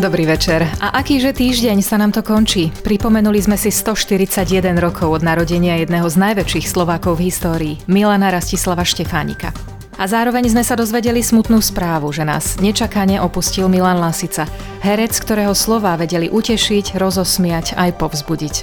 Dobrý večer. A akýže týždeň sa nám to končí? Pripomenuli sme si 141 rokov od narodenia jedného z najväčších Slovákov v histórii, Milana Rastislava Štefánika. A zároveň sme sa dozvedeli smutnú správu, že nás nečakane opustil Milan Lasica, herec, ktorého slova vedeli utešiť, rozosmiať aj povzbudiť.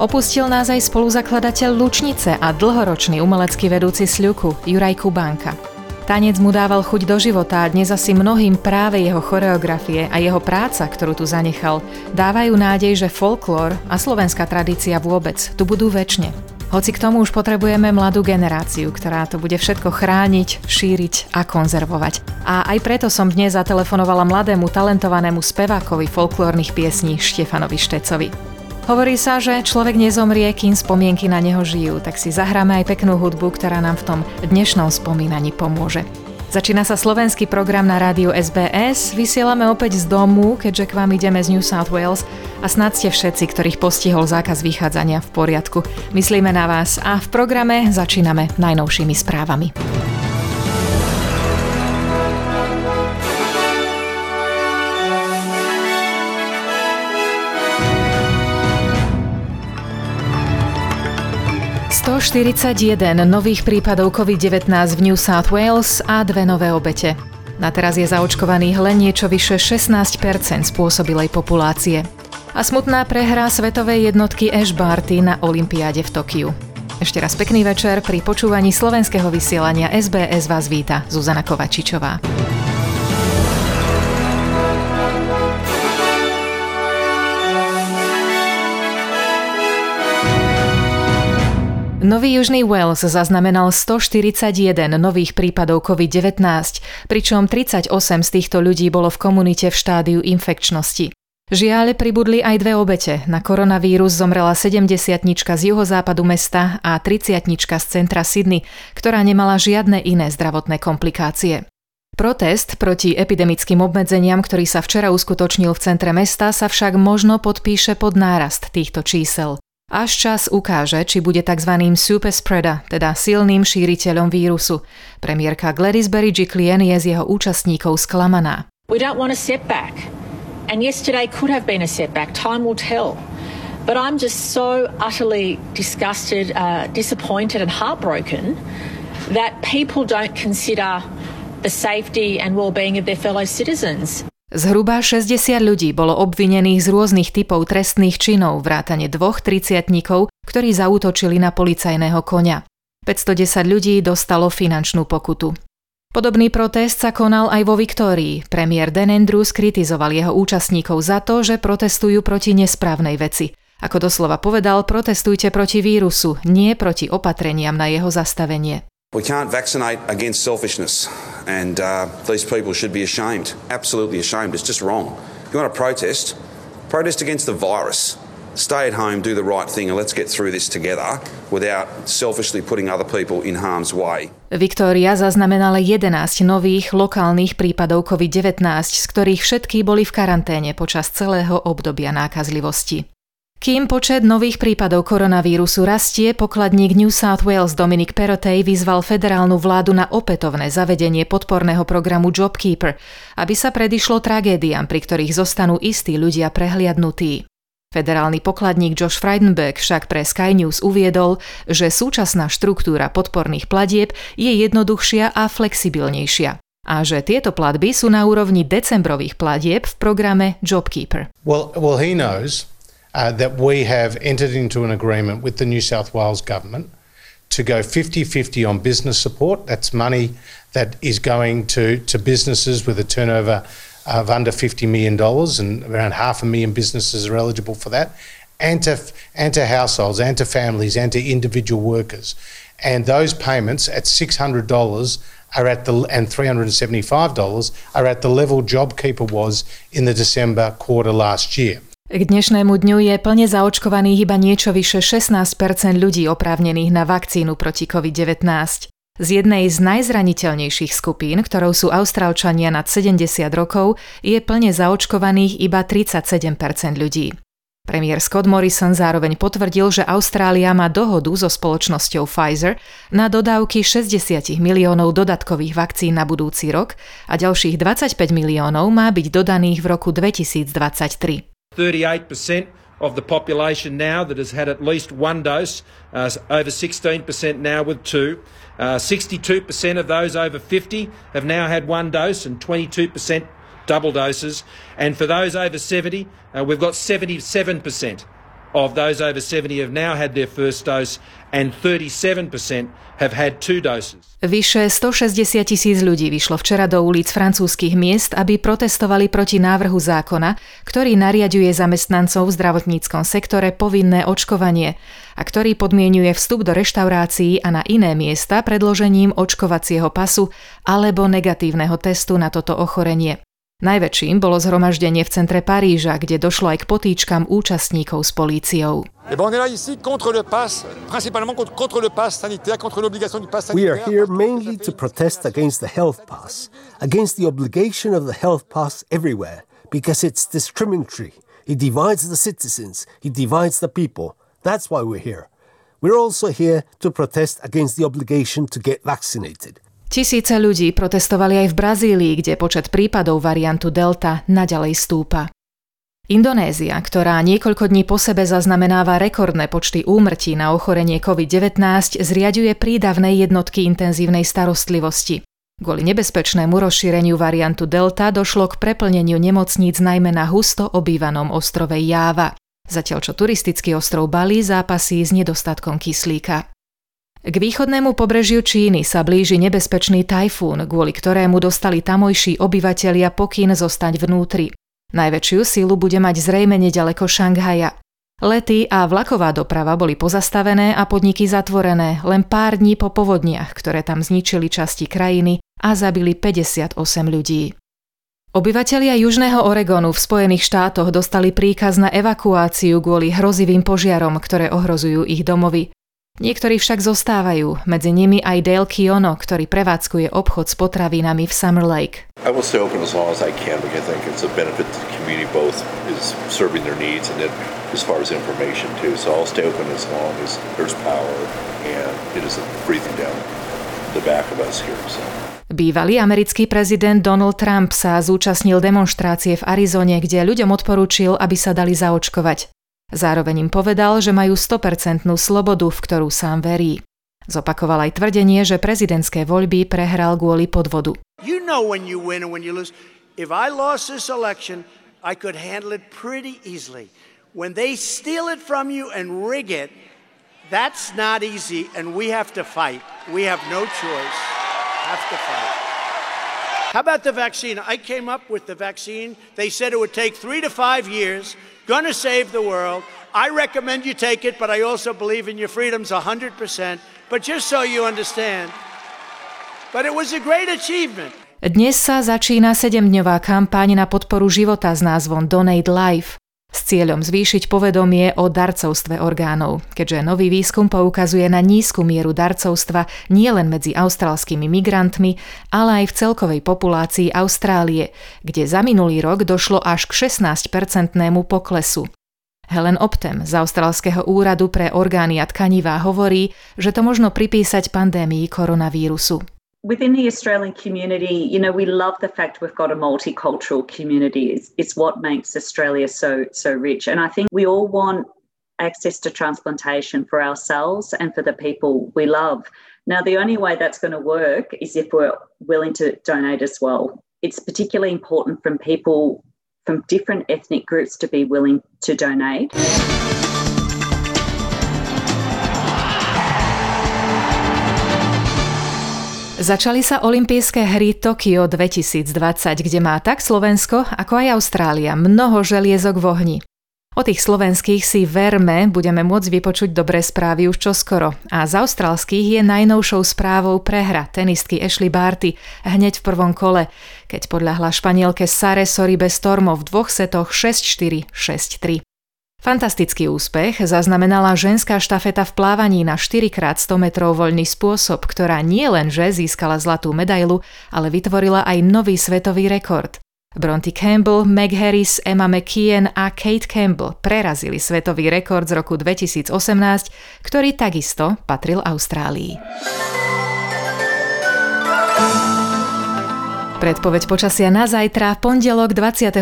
Opustil nás aj spoluzakladateľ Lučnice a dlhoročný umelecký vedúci Sľuku, Juraj Kubánka. Tanec mu dával chuť do života a dnes asi mnohým práve jeho choreografie a jeho práca, ktorú tu zanechal, dávajú nádej, že folklór a slovenská tradícia vôbec tu budú väčšine. Hoci k tomu už potrebujeme mladú generáciu, ktorá to bude všetko chrániť, šíriť a konzervovať. A aj preto som dnes zatelefonovala mladému talentovanému spevákovi folklórnych piesní Štefanovi Štecovi. Hovorí sa, že človek nezomrie, kým spomienky na neho žijú, tak si zahráme aj peknú hudbu, ktorá nám v tom dnešnom spomínaní pomôže. Začína sa slovenský program na rádiu SBS, vysielame opäť z domu, keďže k vám ideme z New South Wales a snad ste všetci, ktorých postihol zákaz vychádzania v poriadku. Myslíme na vás a v programe začíname najnovšími správami. 141 nových prípadov COVID-19 v New South Wales a dve nové obete. Na teraz je zaočkovaných len niečo vyše 16 spôsobilej populácie. A smutná prehra svetovej jednotky Ash Barty na Olympiáde v Tokiu. Ešte raz pekný večer, pri počúvaní slovenského vysielania SBS vás víta Zuzana Kovačičová. Nový Južný Wales zaznamenal 141 nových prípadov COVID-19, pričom 38 z týchto ľudí bolo v komunite v štádiu infekčnosti. Žiaľ, pribudli aj dve obete. Na koronavírus zomrela 70 z juhozápadu mesta a 30 z centra Sydney, ktorá nemala žiadne iné zdravotné komplikácie. Protest proti epidemickým obmedzeniam, ktorý sa včera uskutočnil v centre mesta, sa však možno podpíše pod nárast týchto čísel. Až čas ukáže, či bude tzv. super spreader, teda silným šíriteľom vírusu. Premiérka Gladys Berejiklian je z jeho účastníkov sklamaná. We don't want a setback. And yesterday could have been a setback. Time will tell. But I'm just so utterly disgusted, uh, disappointed and heartbroken that people don't consider the safety and well-being of their fellow citizens. Zhruba 60 ľudí bolo obvinených z rôznych typov trestných činov, vrátane dvoch triciatníkov, ktorí zautočili na policajného konia. 510 ľudí dostalo finančnú pokutu. Podobný protest sa konal aj vo Viktórii. Premiér Dan Andrews kritizoval jeho účastníkov za to, že protestujú proti nesprávnej veci. Ako doslova povedal, protestujte proti vírusu, nie proti opatreniam na jeho zastavenie. We can't vaccinate against selfishness, and uh, these people should be ashamed. Absolutely ashamed. It's just wrong. If you want to protest, protest against the virus. Stay at home, do the right thing, and let's get through this together without selfishly putting other people in harm's way. Viktória zaznamenala 11 nových lokálnych prípadov COVID-19, z ktorých všetky boli v karanténe počas celého obdobia nákazlivosti. Kým počet nových prípadov koronavírusu rastie, pokladník New South Wales Dominic Perotej vyzval federálnu vládu na opätovné zavedenie podporného programu JobKeeper, aby sa predišlo tragédiám, pri ktorých zostanú istí ľudia prehliadnutí. Federálny pokladník Josh Frydenberg však pre Sky News uviedol, že súčasná štruktúra podporných platieb je jednoduchšia a flexibilnejšia a že tieto platby sú na úrovni decembrových platieb v programe JobKeeper. Well, well he knows uh, that we have entered into an agreement with the New South Wales government to go 50 50 on business support. That's money that is going to, to businesses with a turnover of under $50 million, and around half a million businesses are eligible for that, and to, and to households, and to families, and to individual workers. And those payments at $600 are at the and $375 are at the level JobKeeper was in the December quarter last year. K dnešnému dňu je plne zaočkovaných iba niečo vyše 16% ľudí oprávnených na vakcínu proti COVID-19. Z jednej z najzraniteľnejších skupín, ktorou sú Austrálčania nad 70 rokov, je plne zaočkovaných iba 37% ľudí. Premiér Scott Morrison zároveň potvrdil, že Austrália má dohodu so spoločnosťou Pfizer na dodávky 60 miliónov dodatkových vakcín na budúci rok a ďalších 25 miliónov má byť dodaných v roku 2023. 38% of the population now that has had at least one dose, uh, over 16% now with two. Uh, 62% of those over 50 have now had one dose, and 22% double doses. And for those over 70, uh, we've got 77% of those over 70 have now had their first dose and 37% have had two doses. Vyše 160 tisíc ľudí vyšlo včera do ulic francúzskych miest, aby protestovali proti návrhu zákona, ktorý nariaduje zamestnancov v zdravotníckom sektore povinné očkovanie a ktorý podmienuje vstup do reštaurácií a na iné miesta predložením očkovacieho pasu alebo negatívneho testu na toto ochorenie. Najväčším bolo zhromaždenie v centre Paríža, kde došlo aj k potýčkam účastníkov s políciou. Eh We are here mainly to protest against the health pass, against the obligation of the health pass everywhere, because it's discriminatory. It divides the citizens, it divides the people. That's why we're here. We're also here to protest against the obligation to get vaccinated. Tisíce ľudí protestovali aj v Brazílii, kde počet prípadov variantu Delta naďalej stúpa. Indonézia, ktorá niekoľko dní po sebe zaznamenáva rekordné počty úmrtí na ochorenie COVID-19, zriaďuje prídavné jednotky intenzívnej starostlivosti. Kvôli nebezpečnému rozšíreniu variantu Delta došlo k preplneniu nemocníc najmä na husto obývanom ostrove Jáva, zatiaľ čo turistický ostrov Bali zápasí s nedostatkom kyslíka. K východnému pobrežiu Číny sa blíži nebezpečný tajfún, kvôli ktorému dostali tamojší obyvatelia pokyn zostať vnútri. Najväčšiu sílu bude mať zrejme nedaleko Šanghaja. Lety a vlaková doprava boli pozastavené a podniky zatvorené len pár dní po povodniach, ktoré tam zničili časti krajiny a zabili 58 ľudí. Obyvatelia Južného Oregonu v Spojených štátoch dostali príkaz na evakuáciu kvôli hrozivým požiarom, ktoré ohrozujú ich domovy. Niektorí však zostávajú, medzi nimi aj Dale Kiono, ktorý prevádzkuje obchod s potravinami v Summer Lake. I will stay open as long as I can because I think it's a benefit to the community both is serving their needs and then as far as information too. So I'll stay open as long as there's power and it isn't breathing down the back of us here. So. Bývalý americký prezident Donald Trump sa zúčastnil demonstrácie v Arizone, kde ľuďom odporúčil, aby sa dali zaočkovať. Zároveň im povedal, že majú 100% slobodu, v ktorú sám verí. Zopakoval aj tvrdenie, že prezidentské voľby prehral kvôli podvodu. You know when you win and when you lose. If I lost this election, I could handle it pretty easily. When they steal it from you and rig it, that's not easy, and we have to fight. We have no choice. Have to fight. How about the vaccine? I came up with the vaccine. They said it would take three to five years, gonna save the world. I recommend you take it, but I also believe in your freedoms 100%. But just so you understand, but it was a great achievement. Dnes sa začína 7-dňová kampaň na podporu života s názvom Donate Life s cieľom zvýšiť povedomie o darcovstve orgánov, keďže nový výskum poukazuje na nízku mieru darcovstva nielen medzi austrálskymi migrantmi, ale aj v celkovej populácii Austrálie, kde za minulý rok došlo až k 16-percentnému poklesu. Helen Optem z Austrálskeho úradu pre orgány a tkanivá hovorí, že to možno pripísať pandémii koronavírusu. Within the Australian community, you know, we love the fact we've got a multicultural community. It's, it's what makes Australia so so rich, and I think we all want access to transplantation for ourselves and for the people we love. Now, the only way that's going to work is if we're willing to donate as well. It's particularly important from people from different ethnic groups to be willing to donate. Začali sa olympijské hry Tokio 2020, kde má tak Slovensko, ako aj Austrália mnoho želiezok v ohni. O tých slovenských si verme budeme môcť vypočuť dobré správy už čoskoro. A z austrálskych je najnovšou správou prehra tenistky Ashley Barty hneď v prvom kole, keď podľahla španielke Sare Soribe Stormo v dvoch setoch 6-4, 6-3. Fantastický úspech zaznamenala ženská štafeta v plávaní na 4x100 metrov voľný spôsob, ktorá nie len že získala zlatú medailu, ale vytvorila aj nový svetový rekord. Bronty Campbell, Meg Harris, Emma McKeon a Kate Campbell prerazili svetový rekord z roku 2018, ktorý takisto patril Austrálii. Predpoveď počasia na zajtra, pondelok 25.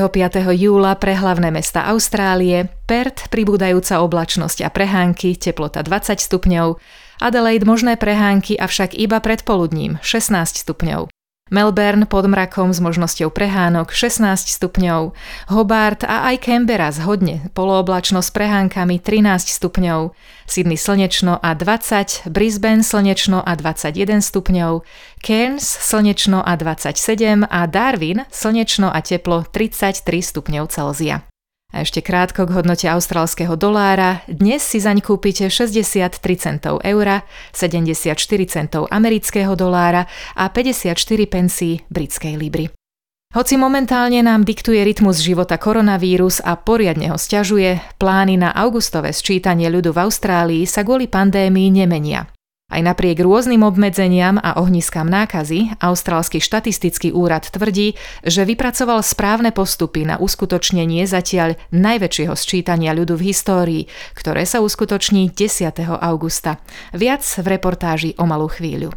júla pre hlavné mesta Austrálie, Perth pribúdajúca oblačnosť a prehánky, teplota 20 stupňov, Adelaide možné prehánky, avšak iba predpoludním 16 stupňov. Melbourne pod mrakom s možnosťou prehánok 16 stupňov, Hobart a aj Canberra zhodne polooblačno s prehánkami 13 stupňov, Sydney slnečno a 20, Brisbane slnečno a 21 stupňov, Cairns slnečno a 27 a Darwin slnečno a teplo 33 stupňov Celzia. A ešte krátko k hodnote austrálskeho dolára. Dnes si zaň kúpite 63 centov eura, 74 centov amerického dolára a 54 pensí britskej libry. Hoci momentálne nám diktuje rytmus života koronavírus a poriadne ho stiažuje, plány na augustové sčítanie ľudu v Austrálii sa kvôli pandémii nemenia. Aj napriek rôznym obmedzeniam a ohniskám nákazy, Austrálsky štatistický úrad tvrdí, že vypracoval správne postupy na uskutočnenie zatiaľ najväčšieho sčítania ľudu v histórii, ktoré sa uskutoční 10. augusta. Viac v reportáži o malú chvíľu.